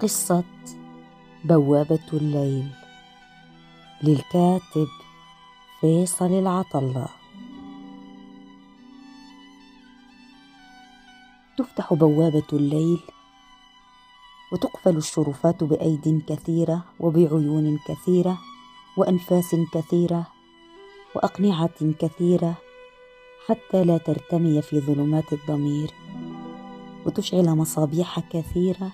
قصة بوابة الليل. للكاتب فيصل العطلة. تفتح بوابة الليل وتقفل الشرفات بأيد كثيرة وبعيون كثيرة وأنفاس كثيرة وأقنعة كثيرة حتى لا ترتمي في ظلمات الضمير. وتشعل مصابيح كثيرة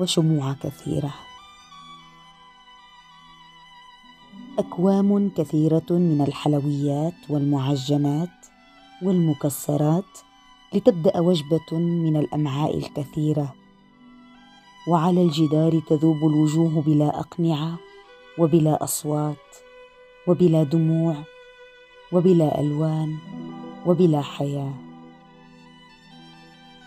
وشموع كثيرة. اكوام كثيرة من الحلويات والمعجنات والمكسرات لتبدأ وجبة من الأمعاء الكثيرة. وعلى الجدار تذوب الوجوه بلا أقنعة وبلا أصوات وبلا دموع وبلا ألوان وبلا حياة.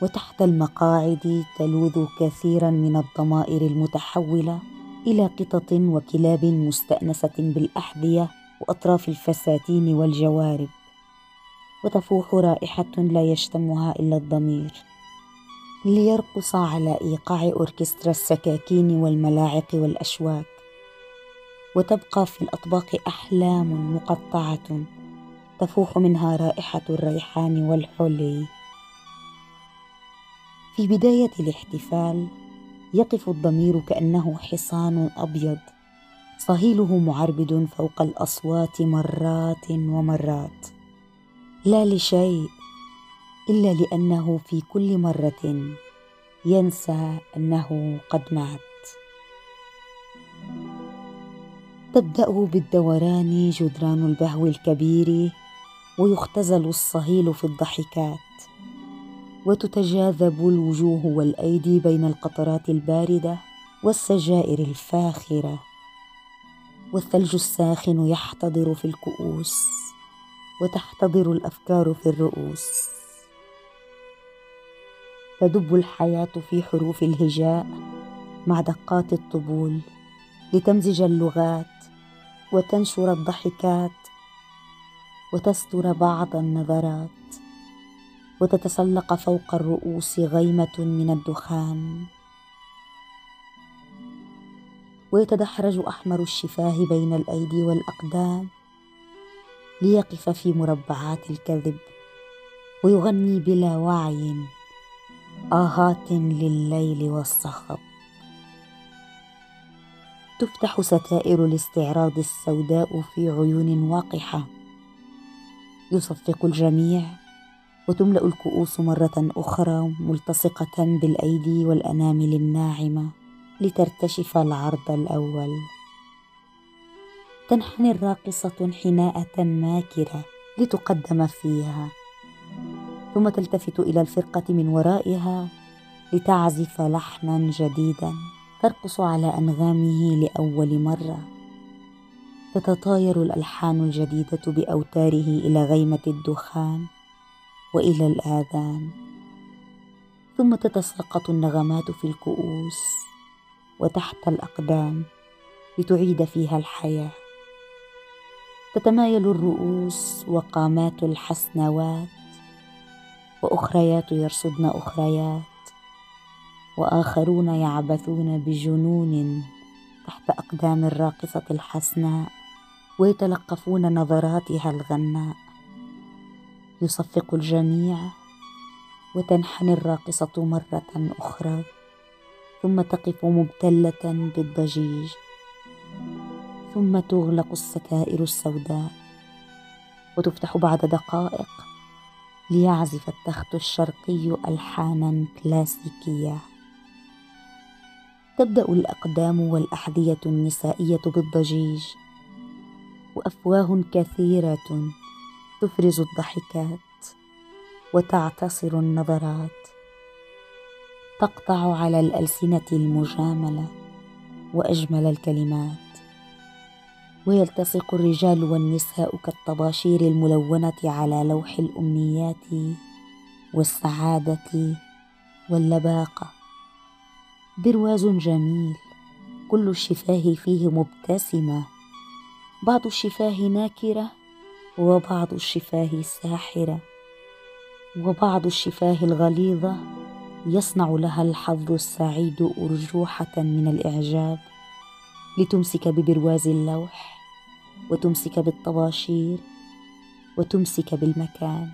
وتحت المقاعد تلوذ كثيرا من الضمائر المتحولة إلى قطط وكلاب مستأنسة بالأحذية وأطراف الفساتين والجوارب. وتفوح رائحة لا يشتمها إلا الضمير. ليرقص على إيقاع أوركسترا السكاكين والملاعق والأشواك. وتبقى في الأطباق أحلام مقطعة. تفوح منها رائحة الريحان والحلي. في بداية الاحتفال يقف الضمير كأنه حصان أبيض. صهيله معربد فوق الأصوات مرات ومرات. لا لشيء إلا لأنه في كل مرة ينسى أنه قد مات. تبدا بالدوران جدران البهو الكبير ويختزل الصهيل في الضحكات. وتتجاذب الوجوه والأيدي بين القطرات الباردة والسجائر الفاخرة والثلج الساخن يحتضر في الكؤوس وتحتضر الأفكار في الرؤوس. تدب الحياة في حروف الهجاء مع دقات الطبول لتمزج اللغات وتنشر الضحكات وتستر بعض النظرات. وتتسلق فوق الرؤوس غيمة من الدخان. ويتدحرج أحمر الشفاه بين الأيدي والأقدام ليقف في مربعات الكذب ويغني بلا وعي آهات لليل والصخب تفتح ستائر الاستعراض السوداء في عيون وقحة يصفق الجميع وتملأ الكؤوس مرة أخرى ملتصقة بالأيدي والانامل الناعمه لترتشف العرض الأول. تنحني الراقصة حناءه ماكرة لتقدم فيها ثم تلتفت إلى الفرقة من ورائها لتعزف لحنا جديدا ترقص على أنغامه لأول مرة. تتطاير الألحان الجديدة بأوتاره إلى غيمة الدخان وإلى الآذان. ثم تتساقط النغمات في الكؤوس وتحت الأقدام لتعيد فيها الحياة. تتمايل الرؤوس وقامات الحسنوات وأخريات يرصدن أخريات وآخرون يعبثون بجنون تحت أقدام الراقصة الحسناء ويتلقفون نظراتها الغناء. يصفق الجميع وتنحني الراقصة مرة أخرى ثم تقف مبتلة بالضجيج ثم تغلق الستائر السوداء وتفتح بعد دقائق ليعزف التخت الشرقي ألحانا كلاسيكية. تبدأ الأقدام والأحذية النسائية بالضجيج وأفواه كثيرة تفرز الضحكات وتعتصر النظرات تقطع على الألسنة المجاملة وأجمل الكلمات. ويلتصق الرجال والنساء كالطباشير الملونة على لوح الأمنيات والسعادة واللباقة. برواز جميل كل الشفاه فيه مبتسمة بعض الشفاه ناكرة وبعض الشفاه ساحره وبعض الشفاه الغليظة يصنع لها الحظ السعيد أرجوحة من الإعجاب. لتمسك ببرواز اللوح وتمسك بالطباشير وتمسك بالمكان.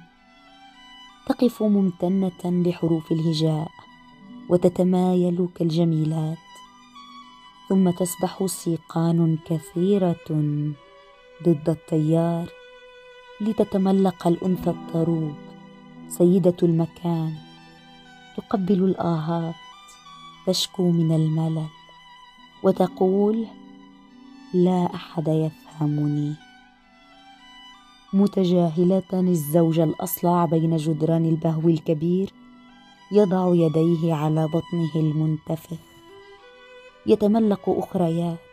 تقف ممتنة لحروف الهجاء وتتمايل كالجميلات. ثم تسبح سيقان كثيرة ضد التيار. لتتملق الأنثى الطروب سيدة المكان تقبل الآهات تشكو من الملل وتقول لا أحد يفهمني. متجاهله الزوج الأصلع بين جدران البهو الكبير يضع يديه على بطنه المنتفخ. يتملق أخريات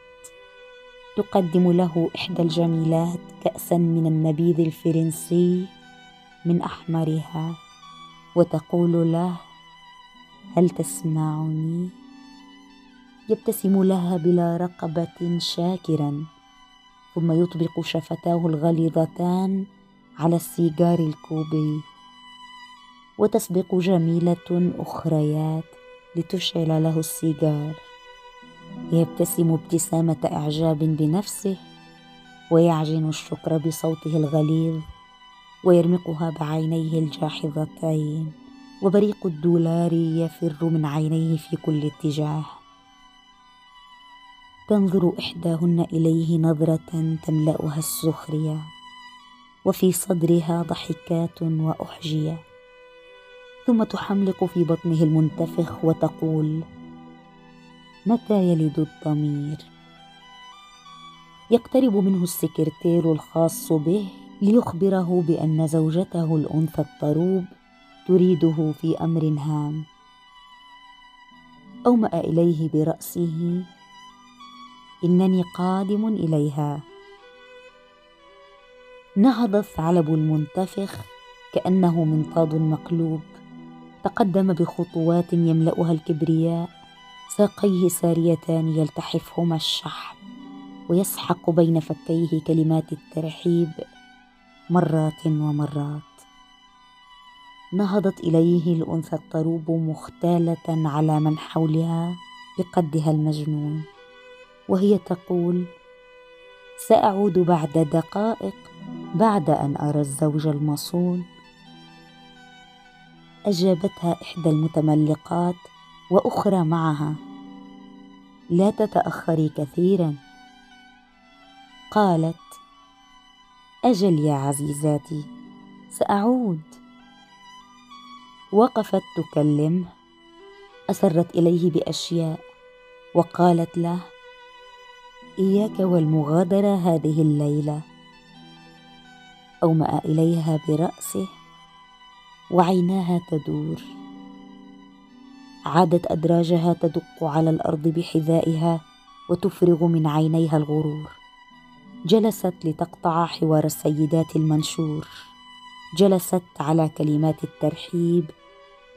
تقدم له إحدى الجميلات كاسا من النبيذ الفرنسي من أحمرها وتقول له هل تسمعني؟ يبتسم لها بلا رقبة شاكرا ثم يطبق شفتاه الغليظتان على السيجار الكوبي. وتسبق جميلة أخريات لتشعل له السيجار. يبتسم ابتسامة إعجاب بنفسه ويعجن الشكر بصوته الغليظ ويرمقها بعينيه الجاحظتين وبريق الدولار يفر من عينيه في كل اتجاه. تنظر إحداهن إليه نظرة تملأها السخرية وفي صدرها ضحكات وأحجية ثم تحملق في بطنه المنتفخ وتقول متى يلد الضمير؟ يقترب منه السكرتير الخاص به ليخبره بأن زوجته الأنثى الطروب تريده في أمر هام. أومأ إليه برأسه. إنني قادم إليها. نهض الثعلب المنتفخ كأنه منطاد مقلوب. تقدم بخطوات يملأها الكبرياء. ساقيه ساريتان يلتحفهما الشحم ويسحق بين فكيه كلمات الترحيب مرات ومرات. نهضت إليه الأنثى الطروب مختالة على من حولها بقدها المجنون وهي تقول سأعود بعد دقائق بعد أن أرى الزوج المصون أجابتها إحدى المتملقات وأخرى معها. لا تتأخري كثيرا. قالت أجل يا عزيزاتي سأعود. وقفت تكلمه أسرت إليه بأشياء. وقالت له إياك والمغادرة هذه الليلة. أومأ إليها برأسه وعيناها تدور. عادت أدراجها تدق على الأرض بحذائها وتفرغ من عينيها الغرور. جلست لتقطع حوار السيدات المنشور. جلست على كلمات الترحيب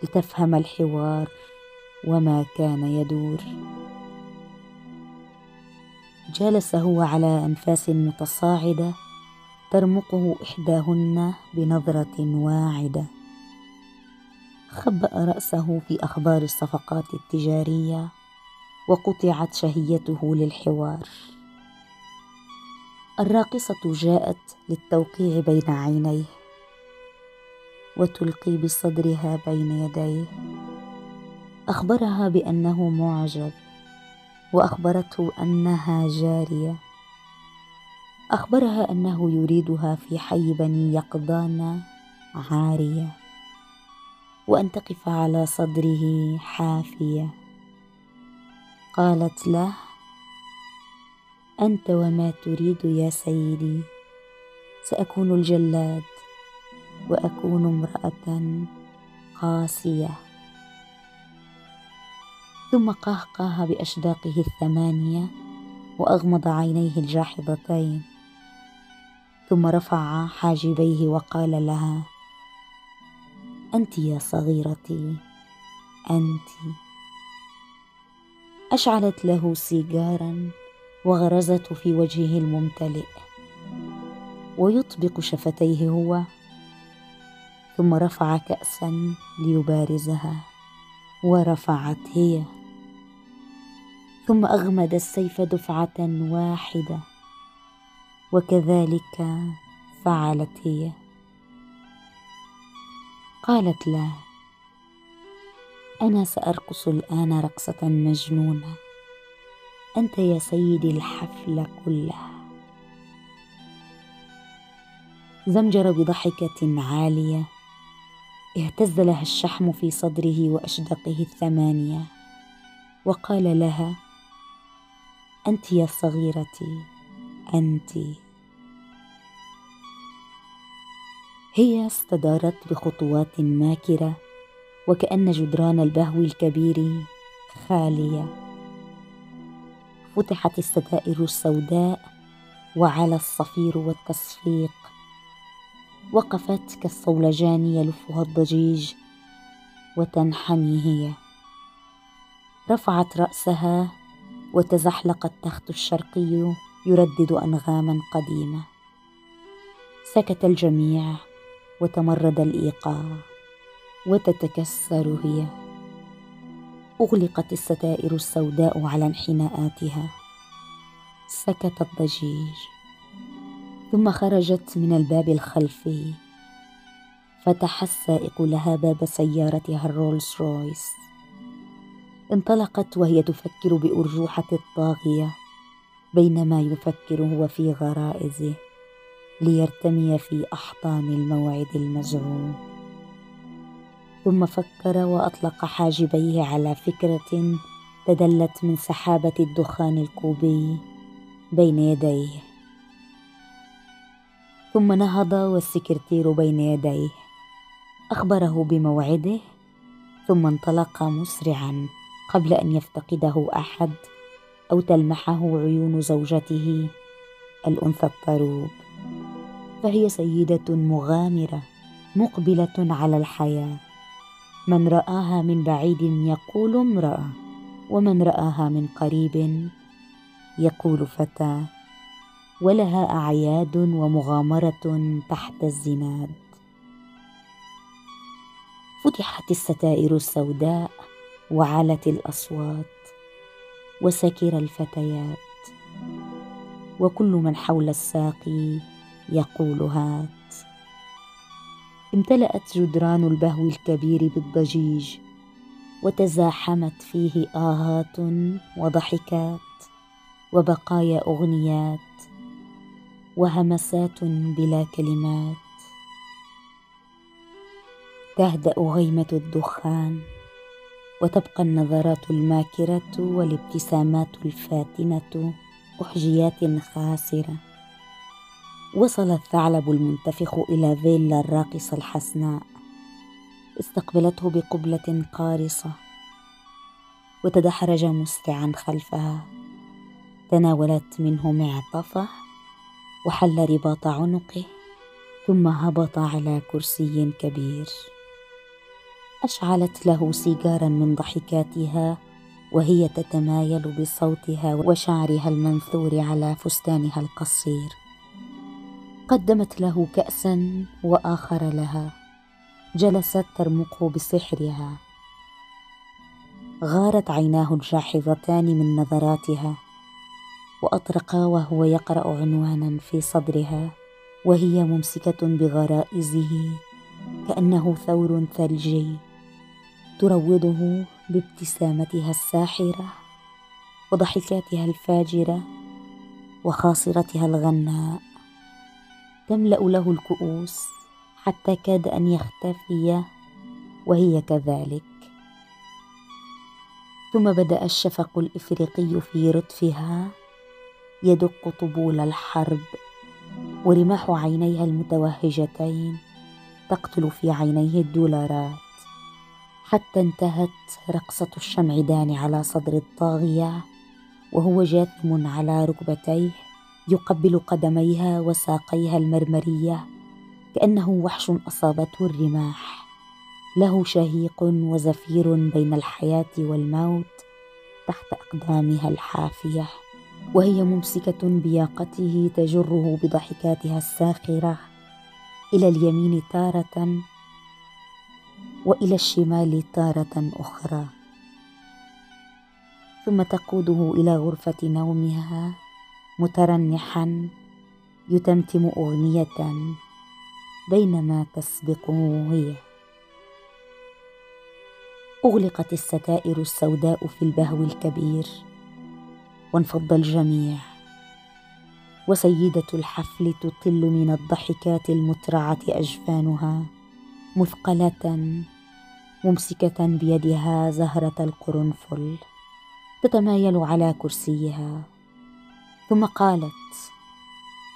لتفهم الحوار وما كان يدور. جلس هو على أنفاس متصاعدة ترمقه إحداهن بنظرة واعدة. خبأ رأسه في أخبار الصفقات التجارية وقطعت شهيته للحوار. الراقصة جاءت للتوقيع بين عينيه وتلقي بصدرها بين يديه. أخبرها بأنه معجب وأخبرته أنها جارية. أخبرها أنه يريدها في حي بني يقظان عارية. وأن تقف على صدره حافية. قالت له أنت وما تريد يا سيدي سأكون الجلاد وأكون امرأة قاسية. ثم قهقه بأشداقه الثمانية وأغمض عينيه الجاحظتين. ثم رفع حاجبيه وقال لها أنت يا صغيرتي أنت. أشعلت له سيجارا وغرزته في وجهه الممتلئ ويطبق شفتيه هو ثم رفع كأسا ليبارزها ورفعت هي. ثم أغمد السيف دفعة واحدة وكذلك فعلت هي. قالت له أنا سأرقص الآن رقصة مجنونة. أنت يا سيدي الحفل كلها. زمجر بضحكة عالية اهتز لها الشحم في صدره وأشدقه الثمانية وقال لها أنت يا صغيرتي أنت هي استدارت بخطوات ماكرة وكأن جدران البهو الكبير خالية. فتحت الستائر السوداء وعلى الصفير والتصفيق. وقفت كالصولجان يلفها الضجيج وتنحني هي. رفعت رأسها وتزحلق التخت الشرقي يردد أنغاما قديمة. سكت الجميع وتمرد الإيقاع وتتكسر هي. أغلقت الستائر السوداء على انحناءاتها. سكت الضجيج. ثم خرجت من الباب الخلفي. فتح السائق لها باب سيارتها الرولز رويس. انطلقت وهي تفكر بأرجوحة الطاغية بينما يفكر هو في غرائزه. ليرتمي في أحضان الموعد المزعوم. ثم فكر وأطلق حاجبيه على فكرة تدلت من سحابة الدخان الكوبي بين يديه. ثم نهض والسكرتير بين يديه. أخبره بموعده ثم انطلق مسرعا قبل أن يفتقده أحد أو تلمحه عيون زوجته الأنثى الطروب. فهي سيدة مغامرة مقبلة على الحياة. من رآها من بعيد يقول امرأة ومن رآها من قريب يقول فتاة. ولها أعياد ومغامرة تحت الزناد. فتحت الستائر السوداء وعلت الأصوات وسكر الفتيات. وكل من حول الساقي يقول هات. امتلأت جدران البهو الكبير بالضجيج وتزاحمت فيه آهات وضحكات وبقايا أغنيات وهمسات بلا كلمات. تهدأ غيمة الدخان وتبقى النظرات الماكرة والابتسامات الفاتنة أحجيات خاسرة. وصل الثعلب المنتفخ إلى فيلا الراقصة الحسناء استقبلته بقبلة قارصة وتدحرج مسرعا خلفها تناولت منه معطفه وحل رباط عنقه ثم هبط على كرسي كبير. أشعلت له سيجارا من ضحكاتها وهي تتمايل بصوتها وشعرها المنثور على فستانها القصير. قدمت له كاسا وآخر لها جلست ترمقه بسحرها. غارت عيناه الجاحظتان من نظراتها واطرق وهو يقرأ عنوانا في صدرها وهي ممسكة بغرائزه كأنه ثور ثلجي تروضه بابتسامتها الساحرة وضحكاتها الفاجرة وخاصرتها الغناء. تملا له الكؤوس حتى كاد أن يختفي وهي كذلك. ثم بدأ الشفق الإفريقي في رطفها يدق طبول الحرب ورماح عينيها المتوهجتين تقتل في عينيه الدولارات. حتى انتهت رقصة الشمعدان على صدر الطاغية وهو جاثم على ركبتيه يقبل قدميها وساقيها المرمرية كأنه وحش أصابته الرماح. له شهيق وزفير بين الحياة والموت تحت أقدامها الحافية وهي ممسكة بياقته تجره بضحكاتها الساخرة. إلى اليمين تارة وإلى الشمال تارة أخرى. ثم تقوده إلى غرفة نومها مترنحا يتمتم أغنية بينما تسبقه هي أغلقت الستائر السوداء في البهو الكبير وانفض الجميع. وسيدة الحفل تطل من الضحكات المترعة أجفانها مثقلة ممسكة بيدها زهرة القرنفل تتمايل على كرسيها. ثم قالت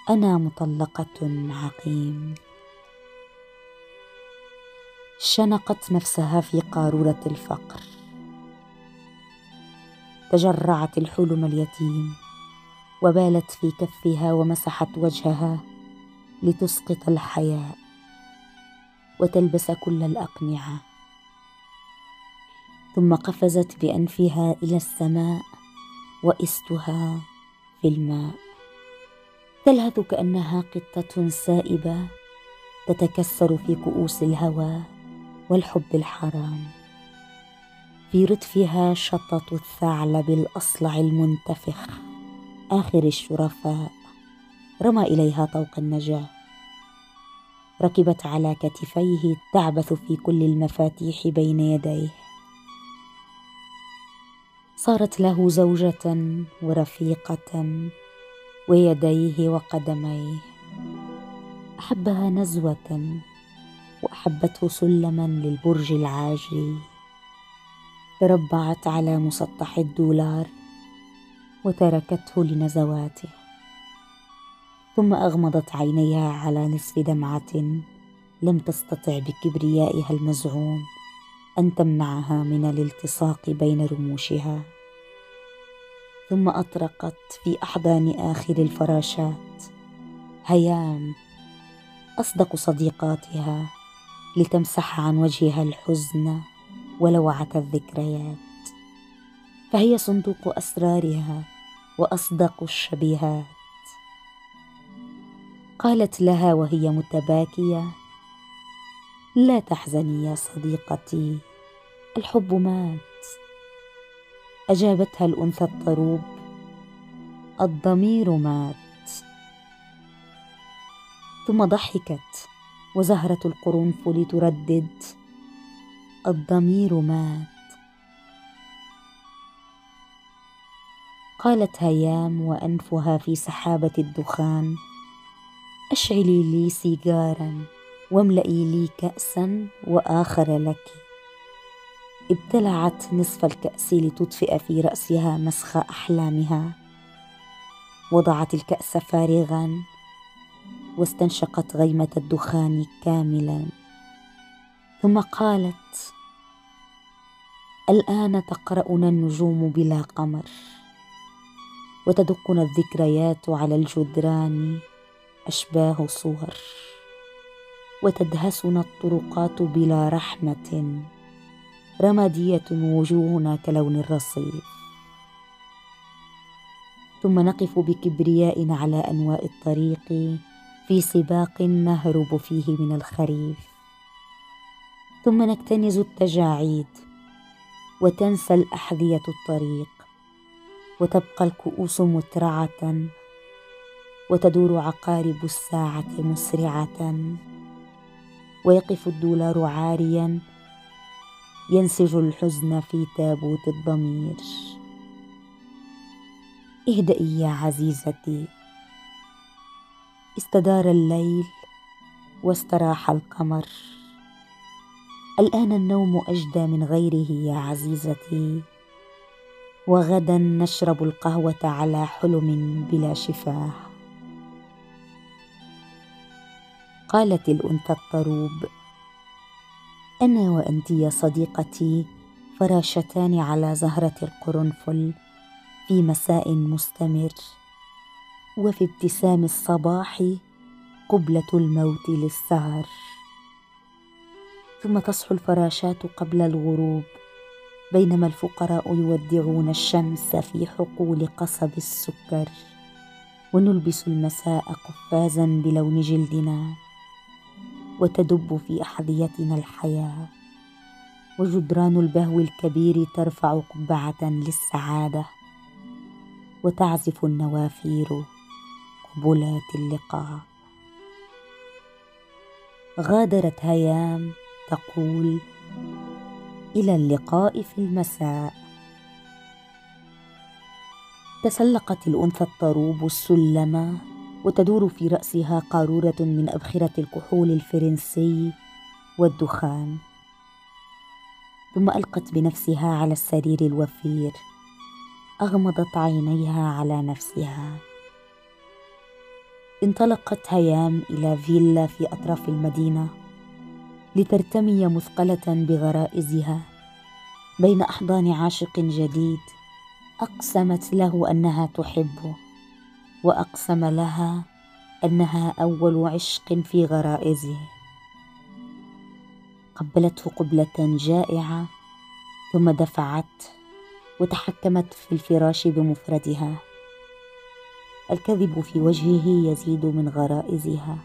أنا مطلقة عقيم. شنقت نفسها في قارورة الفقر. تجرعت الحلم اليتيم وبالت في كفها ومسحت وجهها لتسقط الحياء وتلبس كل الأقنعة. ثم قفزت بأنفها إلى السماء وإستها. في الماء تلهث كأنها قطة سائبة تتكسر في كؤوس الهوى والحب الحرام. في ردفها شطط الثعلب الأصلع المنتفخ آخر الشرفاء. رمى إليها طوق النجاة. ركبت على كتفيه تعبث في كل المفاتيح بين يديه. صارت له زوجة ورفيقة ويديه وقدميه. أحبها نزوة وأحبته سلما للبرج العاجي تربعت على مسطح الدولار وتركته لنزواته. ثم أغمضت عينيها على نصف دمعة لم تستطع بكبريائها المزعوم. أن تمنعها من الالتصاق بين رموشها. ثم أطرقت في أحضان آخر الفراشات. هيام أصدق صديقاتها لتمسح عن وجهها الحزن ولوعة الذكريات. فهي صندوق أسرارها وأصدق الشبيهات. قالت لها وهي متباكية لا تحزني يا صديقتي. الحب مات. أجابتها الأنثى الطروب. الضمير مات. ثم ضحكت وزهرة القرنفل تردد الضمير مات. قالت هيام وأنفها في سحابة الدخان أشعلي لي سيجارا. واملئي لي كاسا وآخر لك. ابتلعت نصف الكأس لتطفئ في رأسها مسخ أحلامها. وضعت الكأس فارغا واستنشقت غيمة الدخان كاملا. ثم قالت الآن تقرانا النجوم بلا قمر. وتدقنا الذكريات على الجدران أشباه صور. وتدهسنا الطرقات بلا رحمة. رمادية وجوهنا كلون الرصيف. ثم نقف بكبرياء على انواء الطريق في سباق نهرب فيه من الخريف. ثم نكتنز التجاعيد وتنسى الأحذية الطريق. وتبقى الكؤوس مترعة وتدور عقارب الساعة مسرعة. ويقف الدولار عاريا ينسج الحزن في تابوت الضمير. اهدئي يا عزيزتي. استدار الليل واستراح القمر. الآن النوم أجدى من غيره يا عزيزتي. وغدا نشرب القهوة على حلم بلا شفاه. قالت الأنثى الطروب أنا وانت يا صديقتي فراشتان على زهرة القرنفل في مساء مستمر وفي ابتسام الصباح قبلة الموت للسهر. ثم تصحو الفراشات قبل الغروب بينما الفقراء يودعون الشمس في حقول قصب السكر ونلبس المساء قفازا بلون جلدنا. وتدب في أحذيتنا الحياة وجدران البهو الكبير ترفع قبعة للسعادة وتعزف النوافير قبلات اللقاء. غادرت هيام تقول إلى اللقاء في المساء. تسلقت الأنثى الطروب السلم وتدور في رأسها قارورة من أبخرة الكحول الفرنسي والدخان. ثم ألقت بنفسها على السرير الوفير. أغمضت عينيها على نفسها. انطلقت هيام إلى فيلا في أطراف المدينة لترتمي مثقلة بغرائزها بين أحضان عاشق جديد أقسمت له أنها تحبه. وأقسم لها أنها أول عشق في غرائزه. قبلته قبلة جائعة ثم دفعت وتحكمت في الفراش بمفردها. الكذب في وجهه يزيد من غرائزها.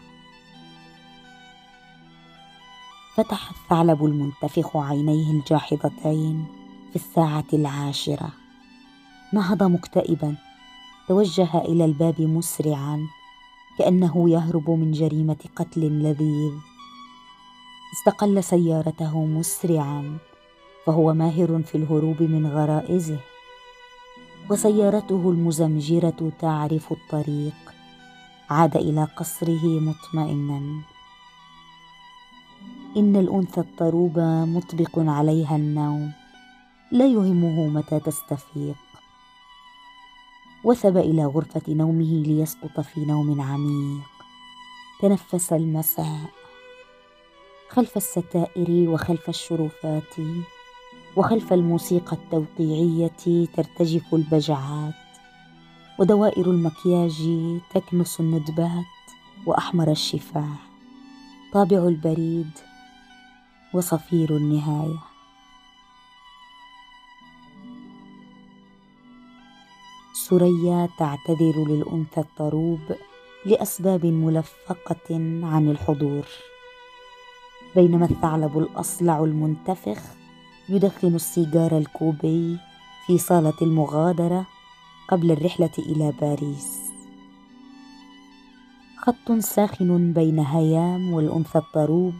فتح الثعلب المنتفخ عينيه الجاحظتين في الساعة العاشرة. نهض مكتئبا. توجه إلى الباب مسرعا كأنه يهرب من جريمة قتل لذيذ. استقل سيارته مسرعا فهو ماهر في الهروب من غرائزه. وسيارته المزمجرة تعرف الطريق. عاد إلى قصره مطمئنا. إن الأنثى الطروبة مطبق عليها النوم. لا يهمه متى تستفيق. وثب إلى غرفة نومه ليسقط في نوم عميق. تنفس المساء خلف الستائر وخلف الشرفات وخلف الموسيقى التوقيعية ترتجف البجعات ودوائر المكياج تكنس الندبات وأحمر الشفاه طابع البريد وصفير النهاية. ثريا تعتذر للأنثى الطروب لأسباب ملفقة عن الحضور. بينما الثعلب الأصلع المنتفخ يدخن السيجار الكوبي في صالة المغادرة قبل الرحلة إلى باريس. خط ساخن بين هيام والأنثى الطروب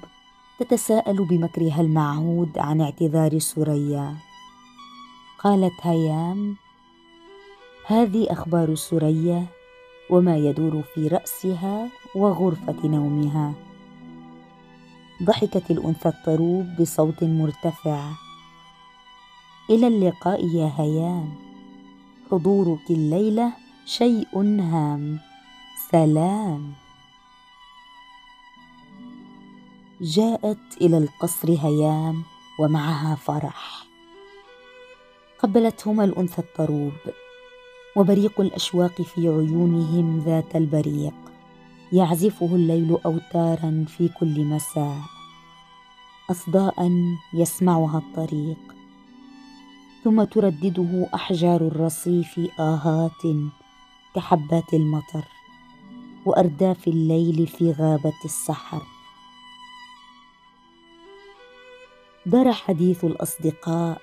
تتساءل بمكرها المعهود عن اعتذار سريا قالت هيام هذه أخبار سريا وما يدور في رأسها وغرفة نومها. ضحكت الأنثى الطروب بصوت مرتفع. إلى اللقاء يا هيام حضورك الليلة شيء هام. سلام. جاءت إلى القصر هيام ومعها فرح. قبلتهما الأنثى الطروب. وبريق الأشواق في عيونهم ذات البريق يعزفه الليل أوتارا في كل مساء. أصداء يسمعها الطريق. ثم تردده أحجار الرصيف آهات كحبات المطر وأرداف الليل في غابة السحر. دار حديث الأصدقاء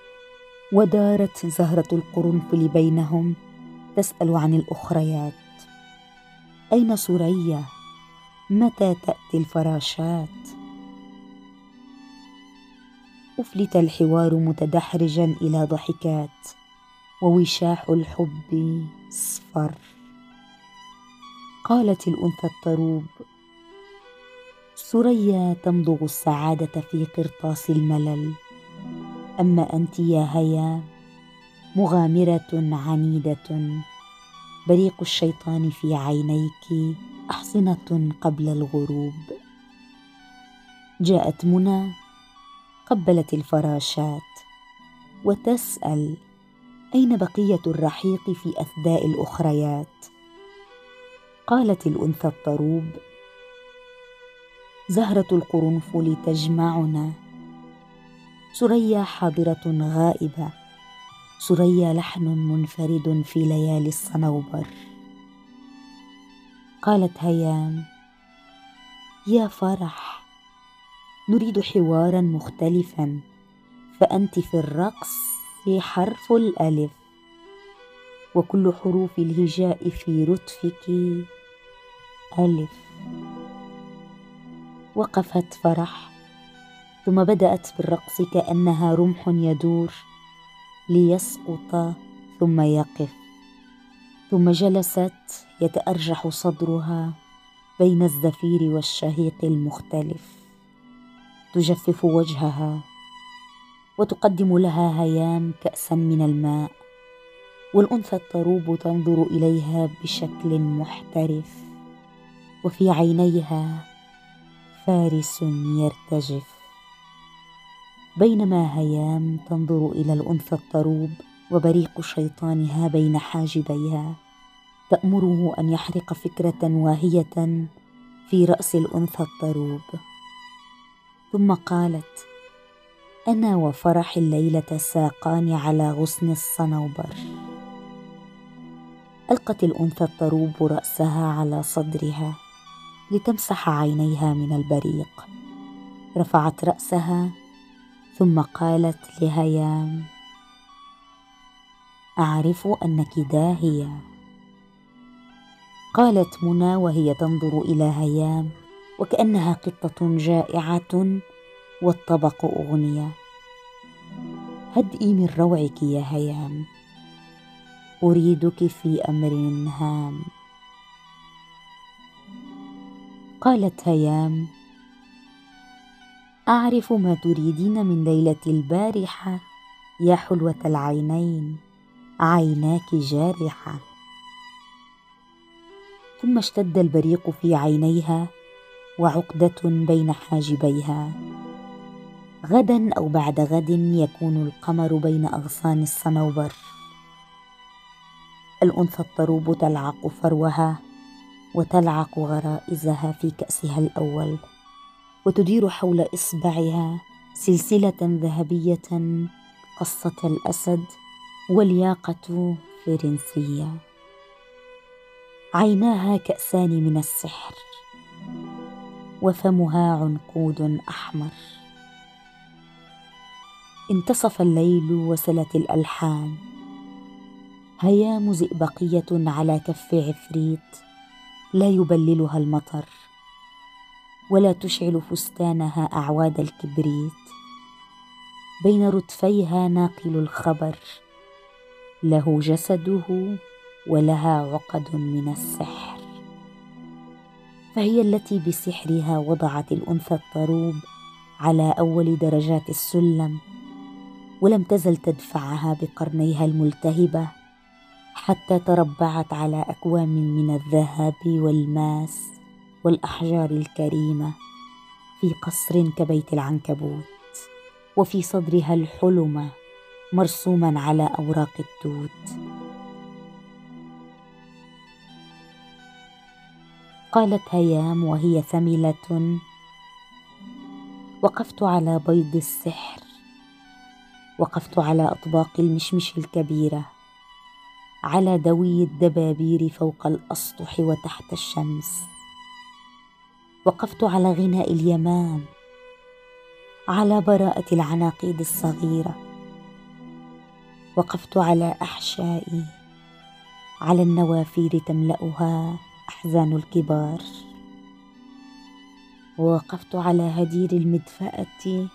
ودارت زهرة القرنفل بينهم تسأل عن الأخريات. أين سريا متى تأتي الفراشات؟ أفلت الحوار متدحرجا إلى ضحكات ووشاح الحب صفر. قالت الأنثى الطروب ثريا تمضغ السعادة في قرطاس الملل. أما أنت يا هيا؟ مغامرة عنيدة. بريق الشيطان في عينيك أحصنة قبل الغروب. جاءت منى قبلت الفراشات. وتسأل أين بقية الرحيق في أثداء الأخريات؟ قالت الأنثى الطروب زهرة القرنفل تجمعنا. سريا حاضرة غائبة سريا لحن منفرد في ليالي الصنوبر. قالت هيام يا فرح نريد حوارا مختلفا فأنت في الرقص حرف الألف وكل حروف الهجاء في رتفك ألف. وقفت فرح ثم بدأت بالرقص كأنها رمح يدور. ليسقط ثم يقف. ثم جلست يتأرجح صدرها بين الزفير والشهيق المختلف. تجفف وجهها وتقدم لها هيام كأسا من الماء والأنثى الطروب تنظر إليها بشكل محترف وفي عينيها فارس يرتجف. بينما هيام تنظر إلى الأنثى الطروب وبريق شيطانها بين حاجبيها تأمره أن يحرق فكرة واهية في رأس الأنثى الطروب. ثم قالت أنا وفرح الليلة ساقان على غصن الصنوبر. ألقت الأنثى الطروب رأسها على صدرها لتمسح عينيها من البريق. رفعت رأسها ثم قالت لهيام أعرف أنك داهية. قالت منى وهي تنظر إلى هيام وكأنها قطة جائعة والطبق أغنية. هدئي من روعك يا هيام أريدك في أمر هام. قالت هيام أعرف ما تريدين من ليلة البارحة يا حلوة العينين عيناك جارحة. ثم اشتد البريق في عينيها وعقدة بين حاجبيها. غدا أو بعد غد يكون القمر بين أغصان الصنوبر. الأنثى الطروب تلعق فروها وتلعق غرائزها في كأسها الأول. وتدير حول إصبعها سلسلة ذهبية قصة الأسد والياقة فرنسية. عيناها كأسان من السحر وفمها عنقود أحمر. انتصف الليل وسلت الألحان. هيام زئبقيه على كف عفريت لا يبللها المطر. ولا تشعل فستانها أعواد الكبريت. بين رتفيها ناقل الخبر له جسده ولها عقد من السحر. فهي التي بسحرها وضعت الأنثى الطروب على أول درجات السلم ولم تزل تدفعها بقرنيها الملتهبة حتى تربعت على أكوام من الذهب والماس. والأحجار الكريمة في قصر كبيت العنكبوت وفي صدرها الحلم مرسوما على أوراق التوت. قالت هيام وهي ثملة وقفت على بيض السحر وقفت على أطباق المشمش الكبيرة على دوي الدبابير فوق الأسطح وتحت الشمس. وقفت على غناء اليمام على براءة العناقيد الصغيرة. وقفت على أحشائي على النوافير تملأها أحزان الكبار. ووقفت على هدير المدفأة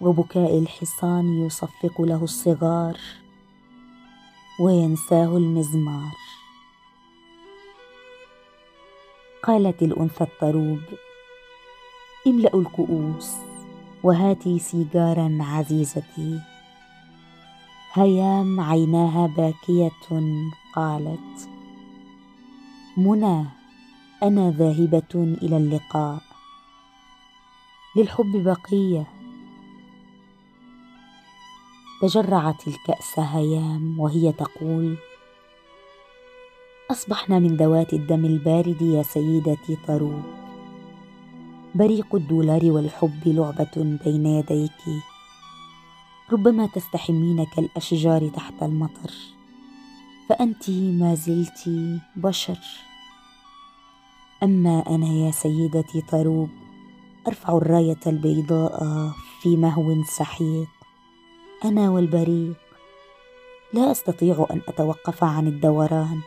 وبكاء الحصان يصفق له الصغار وينساه المزمار. قالت الأنثى الطروب املأوا الكؤوس وهاتي سيجارا عزيزتي. هيام عيناها باكية قالت منى أنا ذاهبة إلى اللقاء. للحب بقية. تجرعت الكأس هيام وهي تقول أصبحنا من ذوات الدم البارد يا سيدتي طروب بريق الدولار والحب لعبة بين يديك. ربما تستحمين كالأشجار تحت المطر. فأنت ما زلت بشر. أما أنا يا سيدتي طروب أرفع الراية البيضاء في مهو سحيق. أنا والبريق لا أستطيع أن أتوقف عن الدوران.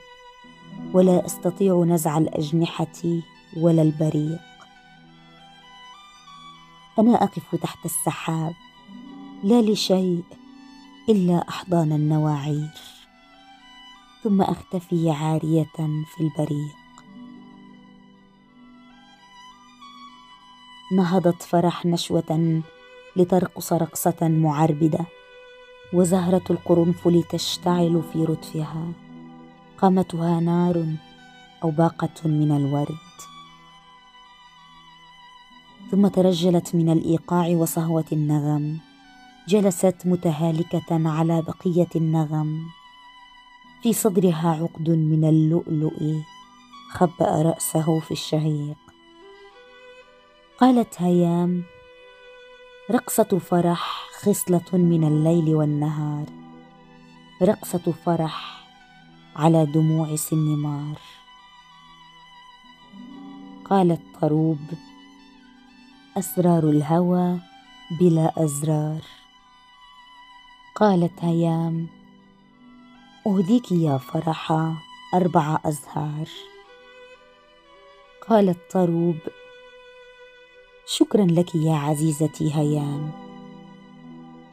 ولا أستطيع نزع الأجنحة ولا البريق. أنا أقف تحت السحاب لا لشيء إلا أحضان النواعير ثم أختفي عارية في البريق. نهضت فرح نشوة لترقص رقصة معربدة وزهرة القرنفل تشتعل في رتفها. قامتها نار أو باقة من الورد. ثم ترجلت من الإيقاع وصهوة النغم. جلست متهالكة على بقية النغم. في صدرها عقد من اللؤلؤ خبأ رأسه في الشهيق. قالت هيام رقصة فرح خصلة من الليل والنهار. رقصة فرح على دموع سنمار قالت طروب أسرار الهوى بلا أزرار. قالت هيام أهديك يا فرحة أربع أزهار. قالت طروب شكرا لك يا عزيزتي هيام.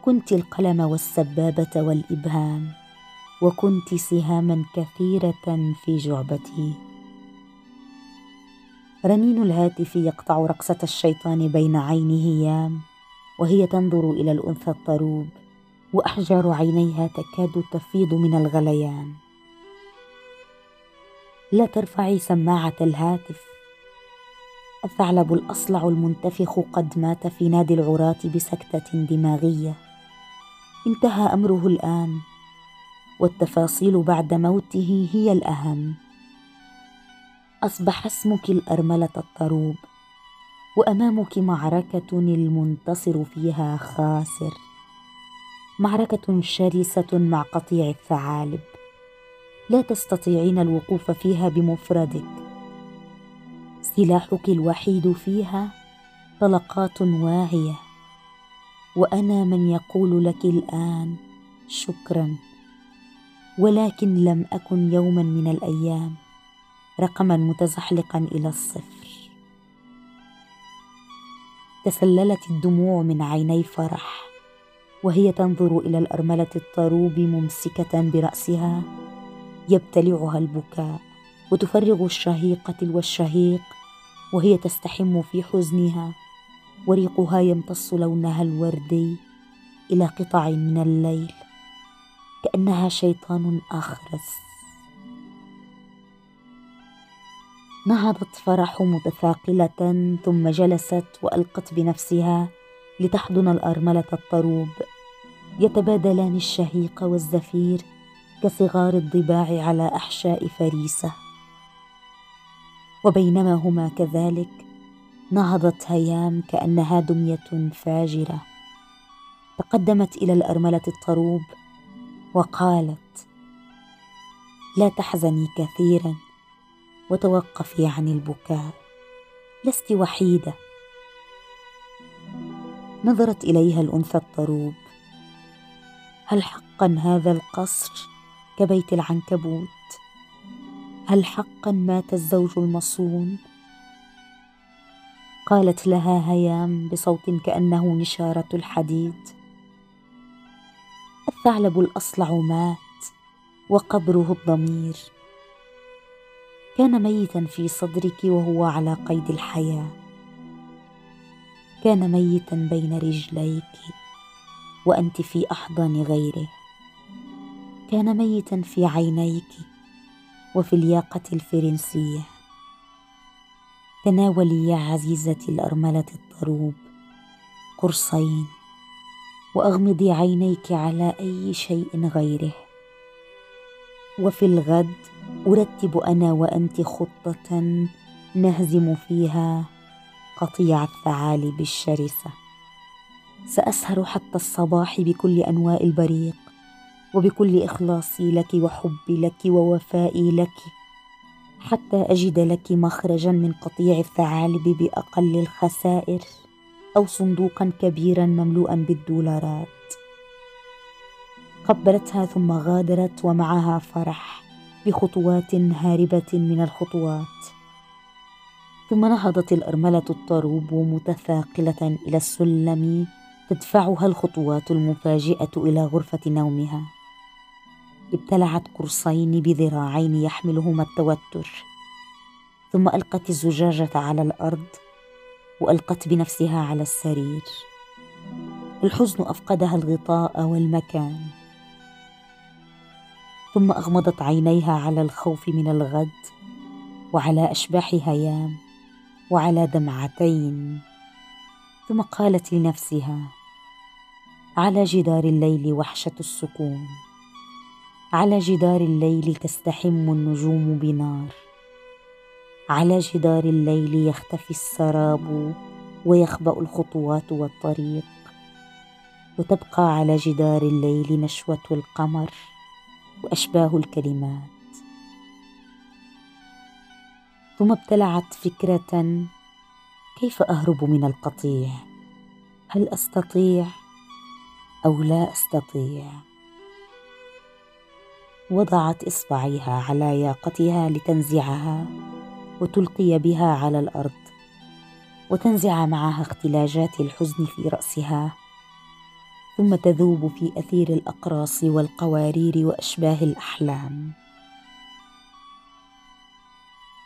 كنت القلم والسبابة والإبهام. وكنت سهاما كثيرة في جعبتي. رنين الهاتف يقطع رقصة الشيطان بين عيني هيام وهي تنظر إلى الأنثى الطروب وأحجار عينيها تكاد تفيض من الغليان. لا ترفعي سماعة الهاتف. الثعلب الأصلع المنتفخ قد مات في نادي العراة بسكتة دماغية. انتهى أمره الآن. والتفاصيل بعد موته هي الأهم. أصبح اسمك الأرملة الطروب وأمامك معركة المنتصر فيها خاسر. معركة شرسة مع قطيع الثعالب. لا تستطيعين الوقوف فيها بمفردك. سلاحك الوحيد فيها طلقات واعيه وأنا من يقول لك الآن شكرا. ولكن لم أكن يوما من الأيام رقما متزحلقا إلى الصفر. تسللت الدموع من عيني فرح وهي تنظر إلى الأرملة الطروب ممسكة برأسها يبتلعها البكاء وتفرغ الشهيقه تلو الشهيق وهي تستحم في حزنها وريقها يمتص لونها الوردي إلى قطع من الليل. كأنها شيطان آخرس. نهضت فرح متثاقلة ثم جلست وألقت بنفسها لتحضن الأرملة الطروب. يتبادلان الشهيق والزفير كصغار الضباع على أحشاء فريسة. وبينما هما كذلك نهضت هيام كأنها دمية فاجرة. تقدمت إلى الأرملة الطروب وقالت لا تحزني كثيرا وتوقفي عن البكاء لست وحيدة. نظرت إليها الأنثى الطروب هل حقا هذا القصر كبيت العنكبوت؟ هل حقا مات الزوج المصون؟ قالت لها هيام بصوت كأنه نشارة الحديد الثعلب الاصلع مات وقبره الضمير. كان ميتا في صدرك وهو على قيد الحياة. كان ميتا بين رجليك وأنت في أحضان غيره. كان ميتا في عينيك وفي الياقة الفرنسية. تناولي يا عزيزتي الأرملة الطروب قرصين. وأغمضي عينيك على أي شيء غيره. وفي الغد أرتب أنا وأنت خطة نهزم فيها قطيع الثعالب الشرسة. سأسهر حتى الصباح بكل انواء البريق وبكل إخلاصي لك وحبي لك ووفائي لك حتى أجد لك مخرجا من قطيع الثعالب بأقل الخسائر. أو صندوقا كبيرا مملوءا بالدولارات. قبلتها ثم غادرت ومعها فرح بخطوات هاربة من الخطوات. ثم نهضت الأرملة الطروب متثاقلة إلى السلم تدفعها الخطوات المفاجئة إلى غرفة نومها. ابتلعت قرصين بذراعين يحملهما التوتر. ثم ألقت الزجاجة على الأرض وألقت بنفسها على السرير. الحزن أفقدها الغطاء والمكان. ثم أغمضت عينيها على الخوف من الغد وعلى أشباح هيام وعلى دمعتين. ثم قالت لنفسها على جدار الليل وحشة السكون. على جدار الليل تستحم النجوم بنار. على جدار الليل يختفي السراب ويخبأ الخطوات والطريق. وتبقى على جدار الليل نشوة القمر وأشباه الكلمات. ثم ابتلعت فكرة كيف أهرب من القطيع؟ هل أستطيع أو لا أستطيع؟ وضعت إصبعيها على ياقتها لتنزعها. وتلقي بها على الأرض وتنزع معها اختلاجات الحزن في رأسها ثم تذوب في أثير الأقراص والقوارير وأشباه الأحلام.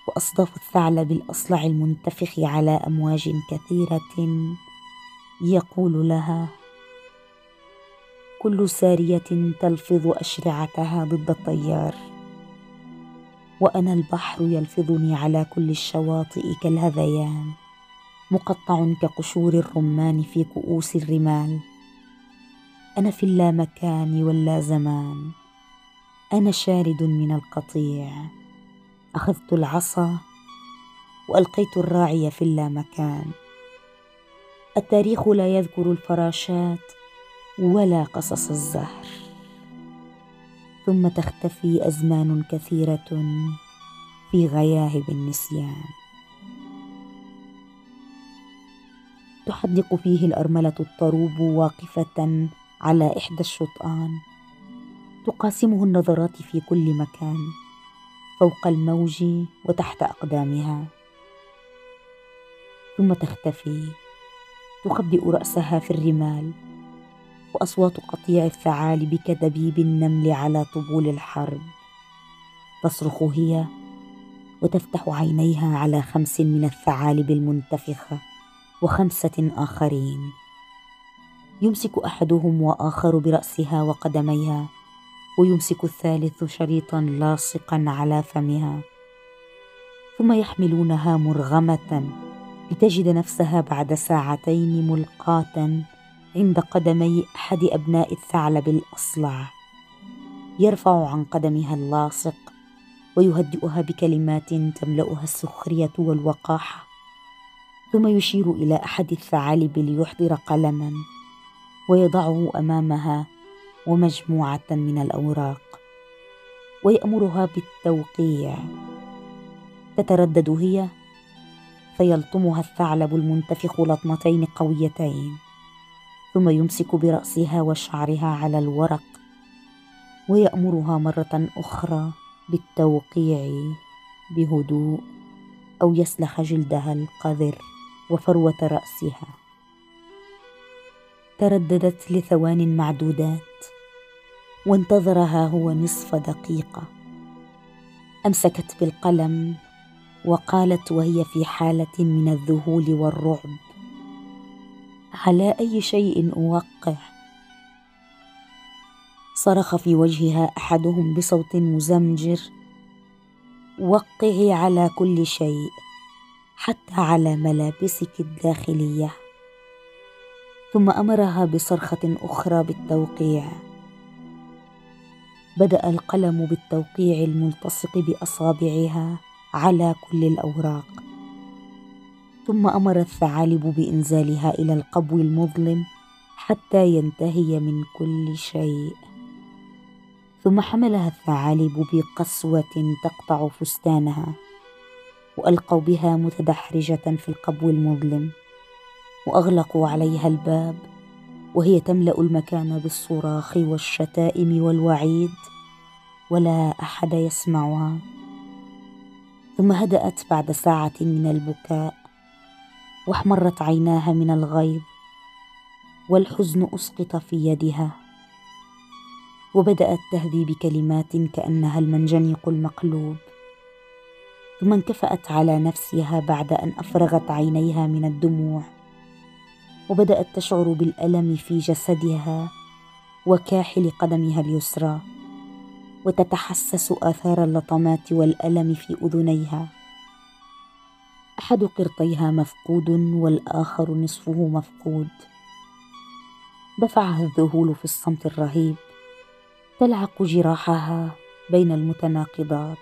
وأصداف الثعلب الاصلع المنتفخ على أمواج كثيرة يقول لها كل سارية تلفظ أشرعتها ضد التيار وأنا البحر يلفظني على كل الشواطئ كالهذيان مقطع كقشور الرمان في كؤوس الرمال. أنا في اللامكان واللا زمان أنا شارد من القطيع. أخذت العصا وألقيت الراعي في اللامكان. التاريخ لا يذكر الفراشات ولا قصص الزهر. ثم تختفي أزمان كثيرة في غياهب النسيان. تحدق فيه الأرملة الطروب واقفة على إحدى الشطآن. تقاسمه النظرات في كل مكان فوق الموج وتحت أقدامها. ثم تختفي تخبئ رأسها في الرمال. واصوات قطيع الثعالب كدبيب النمل على طبول الحرب. تصرخ هي وتفتح عينيها على خمس من الثعالب المنتفخة وخمسة آخرين. يمسك أحدهم وآخر برأسها وقدميها ويمسك الثالث شريطا لاصقا على فمها. ثم يحملونها مرغمة لتجد نفسها بعد ساعتين ملقاة عند قدمي أحد أبناء الثعلب الأصلع. يرفع عن قدمها اللاصق ويهدئها بكلمات تملأها السخرية والوقاحه ثم يشير إلى أحد الثعالب ليحضر قلما ويضعه أمامها ومجموعة من الأوراق. ويأمرها بالتوقيع. تتردد هي فيلطمها الثعلب المنتفخ لطمتين قويتين. ثم يمسك برأسها وشعرها على الورق ويأمرها مرة أخرى بالتوقيع بهدوء أو يسلخ جلدها القذر وفروة رأسها. ترددت لثوان معدودات وانتظرها هو نصف دقيقة. أمسكت بالقلم وقالت وهي في حالة من الذهول والرعب على أي شيء أوقع. صرخ في وجهها أحدهم بصوت مزمجر. وقعي على كل شيء حتى على ملابسك الداخلية. ثم أمرها بصرخة أخرى بالتوقيع. بدأ القلم بالتوقيع الملتصق بأصابعها على كل الأوراق. ثم أمر الثعالب بإنزالها إلى القبو المظلم حتى ينتهي من كل شيء. ثم حملها الثعالب بقسوة تقطع فستانها وألقوا بها متدحرجة في القبو المظلم وأغلقوا عليها الباب وهي تملأ المكان بالصراخ والشتائم والوعيد ولا أحد يسمعها. ثم هدأت بعد ساعة من البكاء واحمرت عيناها من الغيظ والحزن أسقط في يدها. وبدأت تهدي بكلمات كأنها المنجنيق المقلوب. ثم انكفأت على نفسها بعد أن أفرغت عينيها من الدموع. وبدأت تشعر بالألم في جسدها وكاحل قدمها اليسرى. وتتحسس آثار اللطمات والألم في أذنيها. أحد قرطيها مفقود والآخر نصفه مفقود. دفعها الذهول في الصمت الرهيب. تلعق جراحها بين المتناقضات.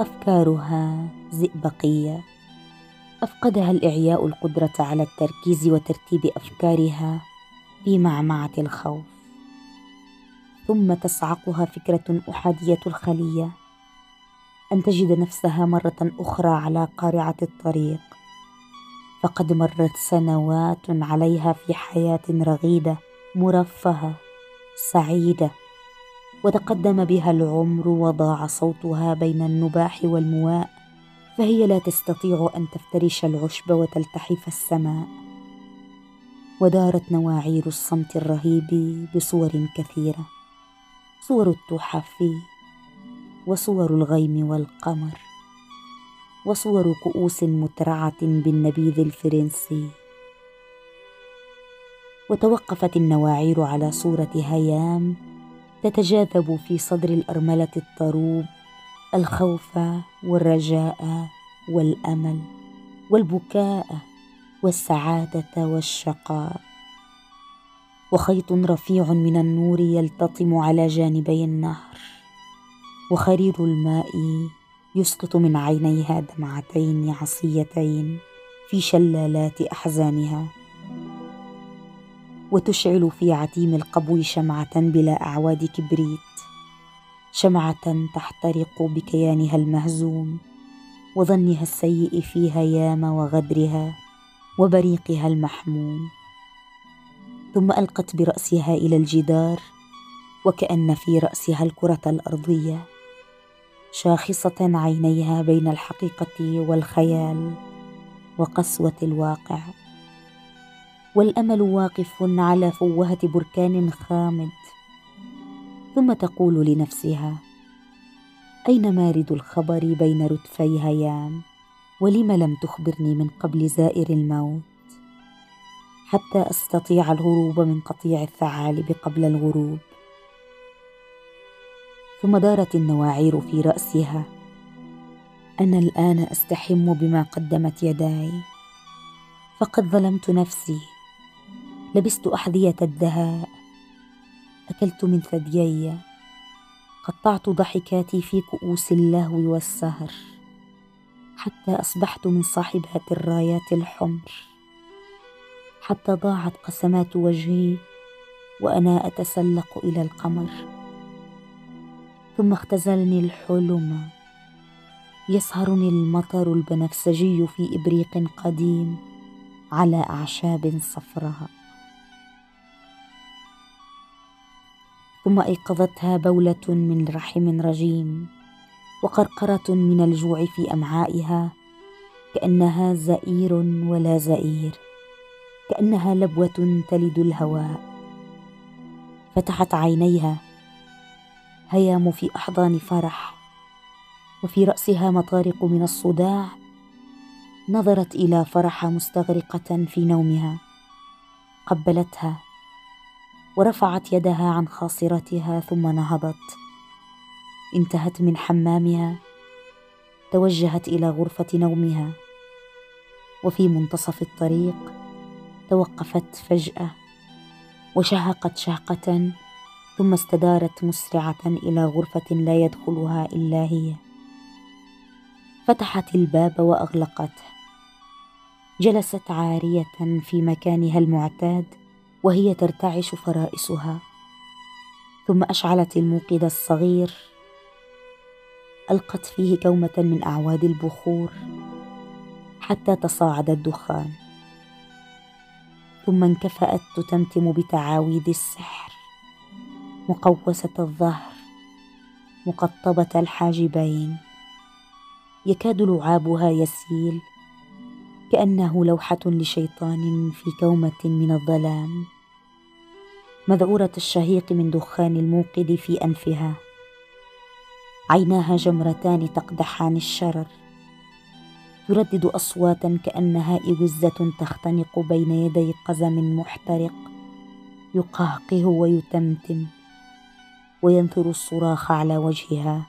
أفكارها زئبقية. أفقدها الإعياء القدرة على التركيز وترتيب أفكارها في معمعة الخوف. ثم تصعقها فكرة أحادية الخلية. أن تجد نفسها مرة أخرى على قارعة الطريق. فقد مرت سنوات عليها في حياة رغيدة مرفهة سعيدة وتقدم بها العمر وضاع صوتها بين النباح والمواء فهي لا تستطيع أن تفترش العشب وتلتحف السماء. ودارت نواعير الصمت الرهيب بصور كثيرة صور التحف وصور الغيم والقمر وصور كؤوس مترعة بالنبيذ الفرنسي. وتوقفت النواعير على صورة هيام تتجاذب في صدر الأرملة الطروب الخوف والرجاء والأمل والبكاء والسعادة والشقاء. وخيط رفيع من النور يلتطم على جانبي النهر. وخرير الماء يسقط من عينيها دمعتين عصيتين في شلالات أحزانها وتشعل في عتيم القبو شمعة بلا أعواد كبريت شمعة تحترق بكيانها المهزوم وظنها السيء في هيام وغدرها وبريقها المحموم. ثم ألقت برأسها إلى الجدار وكأن في رأسها الكرة الأرضية. شاخصة عينيها بين الحقيقة والخيال وقسوة الواقع. والأمل واقف على فوهة بركان خامد ثم تقول لنفسها أين مارد الخبر بين ردفي هيام؟ ولم لم تخبرني من قبل زائر الموت؟ حتى أستطيع الهروب من قطيع الثعالب قبل الغروب. ثم دارت النواعير في رأسها. أنا الآن أستحم بما قدمت يداي. فقد ظلمت نفسي. لبست أحذية الدهاء. أكلت من ثديي. قطعت ضحكاتي في كؤوس اللهو والسهر. حتى أصبحت من صاحبات الرايات الحمر. حتى ضاعت قسمات وجهي وأنا أتسلق إلى القمر. ثم اختزلني الحلم. يسهرني المطر البنفسجي في إبريق قديم على أعشاب صفراء. ثم أيقظتها بولة من رحم رجيم وقرقرة من الجوع في أمعائها كأنها زئير ولا زئير كأنها لبوة تلد الهواء. فتحت عينيها هيام في أحضان فرح وفي رأسها مطارق من الصداع نظرت إلى فرح مستغرقة في نومها قبلتها ورفعت يدها عن خاصرتها ثم نهضت. انتهت من حمامها توجهت إلى غرفة نومها وفي منتصف الطريق توقفت فجأة وشهقت شهقة ثم استدارت مسرعة إلى غرفة لا يدخلها إلا هي. فتحت الباب واغلقته جلست عارية في مكانها المعتاد وهي ترتعش فرائسها. ثم أشعلت الموقد الصغير. ألقت فيه كومة من أعواد البخور حتى تصاعد الدخان. ثم انكفأت تتمتم بتعاويذ السحر. مقوسة الظهر مقطبة الحاجبين. يكاد لعابها يسيل كأنه لوحة لشيطان في كومة من الظلام. مذعورة الشهيق من دخان الموقد في أنفها. عيناها جمرتان تقدحان الشرر. تردد أصواتا كأنها اجزه تختنق بين يدي قزم محترق. يقهقه ويتمتم. وينثر الصراخ على وجهها.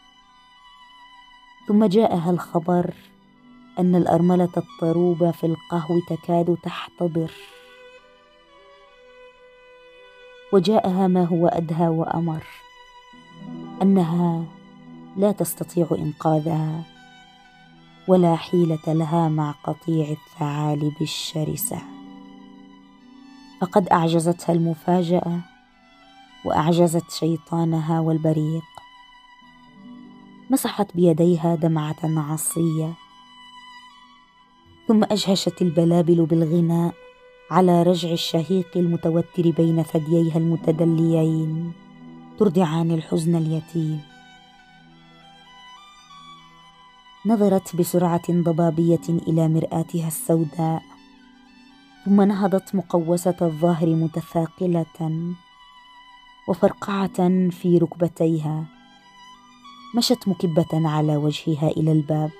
ثم جاءها الخبر أن الأرملة الطروبه في القهو تكاد تحتضر. وجاءها ما هو أدهى وأمر أنها لا تستطيع إنقاذها ولا حيلة لها مع قطيع الثعالب الشرسة. فقد أعجزتها المفاجأة وأعجزت شيطانها والبريق. مسحت بيديها دمعة عصية. ثم أجهشت البلابل بالغناء على رجع الشهيق المتوتر بين ثدييها المتدليين ترضعان الحزن اليتيم. نظرت بسرعة ضبابية إلى مرآتها السوداء ثم نهضت مقوسة الظهر متثاقلة. وفرقعة في ركبتيها مشت مكبة على وجهها إلى الباب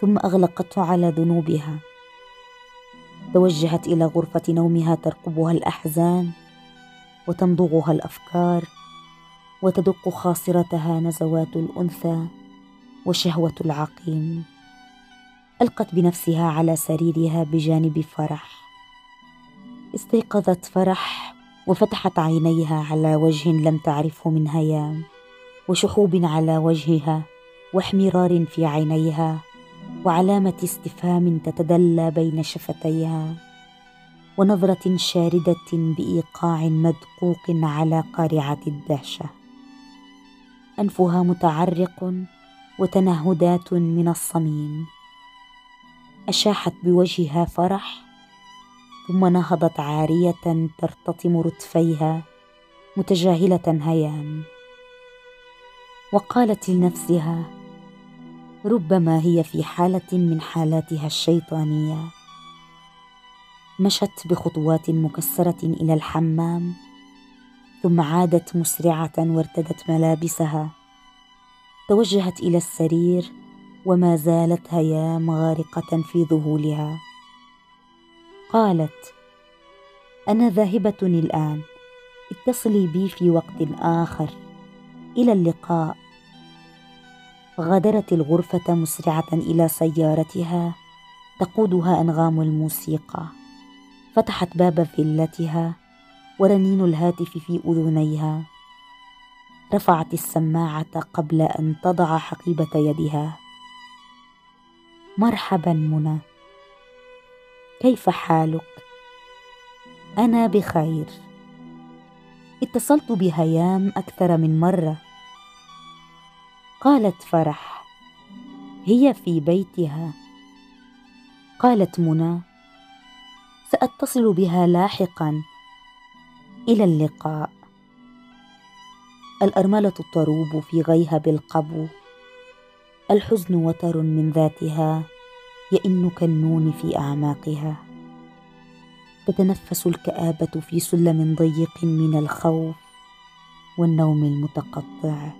ثم أغلقته على ذنوبها. توجهت إلى غرفة نومها ترقبها الأحزان وتمضغها الأفكار وتدق خاصرتها نزوات الأنثى وشهوة العقيم. ألقت بنفسها على سريرها بجانب فرح. استيقظت فرح وفتحت عينيها على وجه لم تعرفه من هيام وشحوب على وجهها واحمرار في عينيها وعلامة استفهام تتدلى بين شفتيها ونظرة شاردة بإيقاع مدقوق على قارعة الدهشة. أنفها متعرق وتنهدات من الصميم. أشاحت بوجهها فرح ثم نهضت عارية ترتطم رتفيها متجاهلة هيام وقالت لنفسها ربما هي في حالة من حالاتها الشيطانية. مشت بخطوات مكسرة إلى الحمام ثم عادت مسرعة وارتدت ملابسها. توجهت إلى السرير وما زالت هيام غارقة في ذهولها. قالت أنا ذاهبه الآن. اتصلي بي في وقت آخر. إلى اللقاء. غادرت الغرفة مسرعة إلى سيارتها تقودها أنغام الموسيقى. فتحت باب فيلتها ورنين الهاتف في أذنيها. رفعت السماعة قبل أن تضع حقيبة يدها. مرحبا منى. كيف حالك؟ أنا بخير. اتصلت بهيام أكثر من مرة. قالت فرح هي في بيتها. قالت منى سأتصل بها لاحقا. إلى اللقاء. الأرملة الطروب في غيهب القبو. الحزن وتر من ذاتها. يئن كالنون في أعماقها. تتنفس الكآبة في سلم ضيق من الخوف والنوم المتقطع.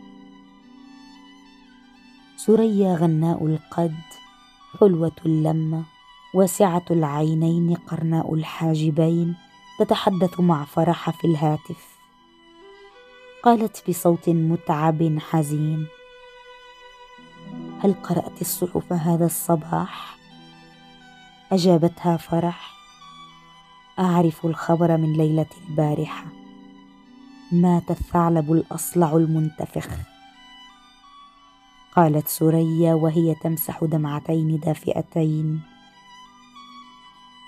ثريا غناء القد حلوة اللمه واسعة العينين قرناء الحاجبين تتحدث مع فرح في الهاتف. قالت بصوت متعب حزين هل قرأت الصحف هذا الصباح؟ أجابتها فرح. أعرف الخبر من ليلة البارحة. مات الثعلب الأصلع المنتفخ. قالت سريا وهي تمسح دمعتين دافئتين.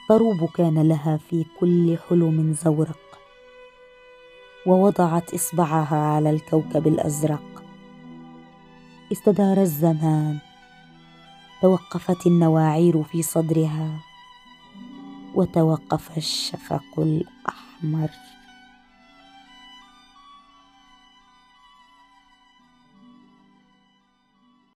طروب كان لها في كل حلم زورق. ووضعت إصبعها على الكوكب الأزرق. استدار الزمان. توقفت النواعير في صدرها وتوقف الشفق الأحمر.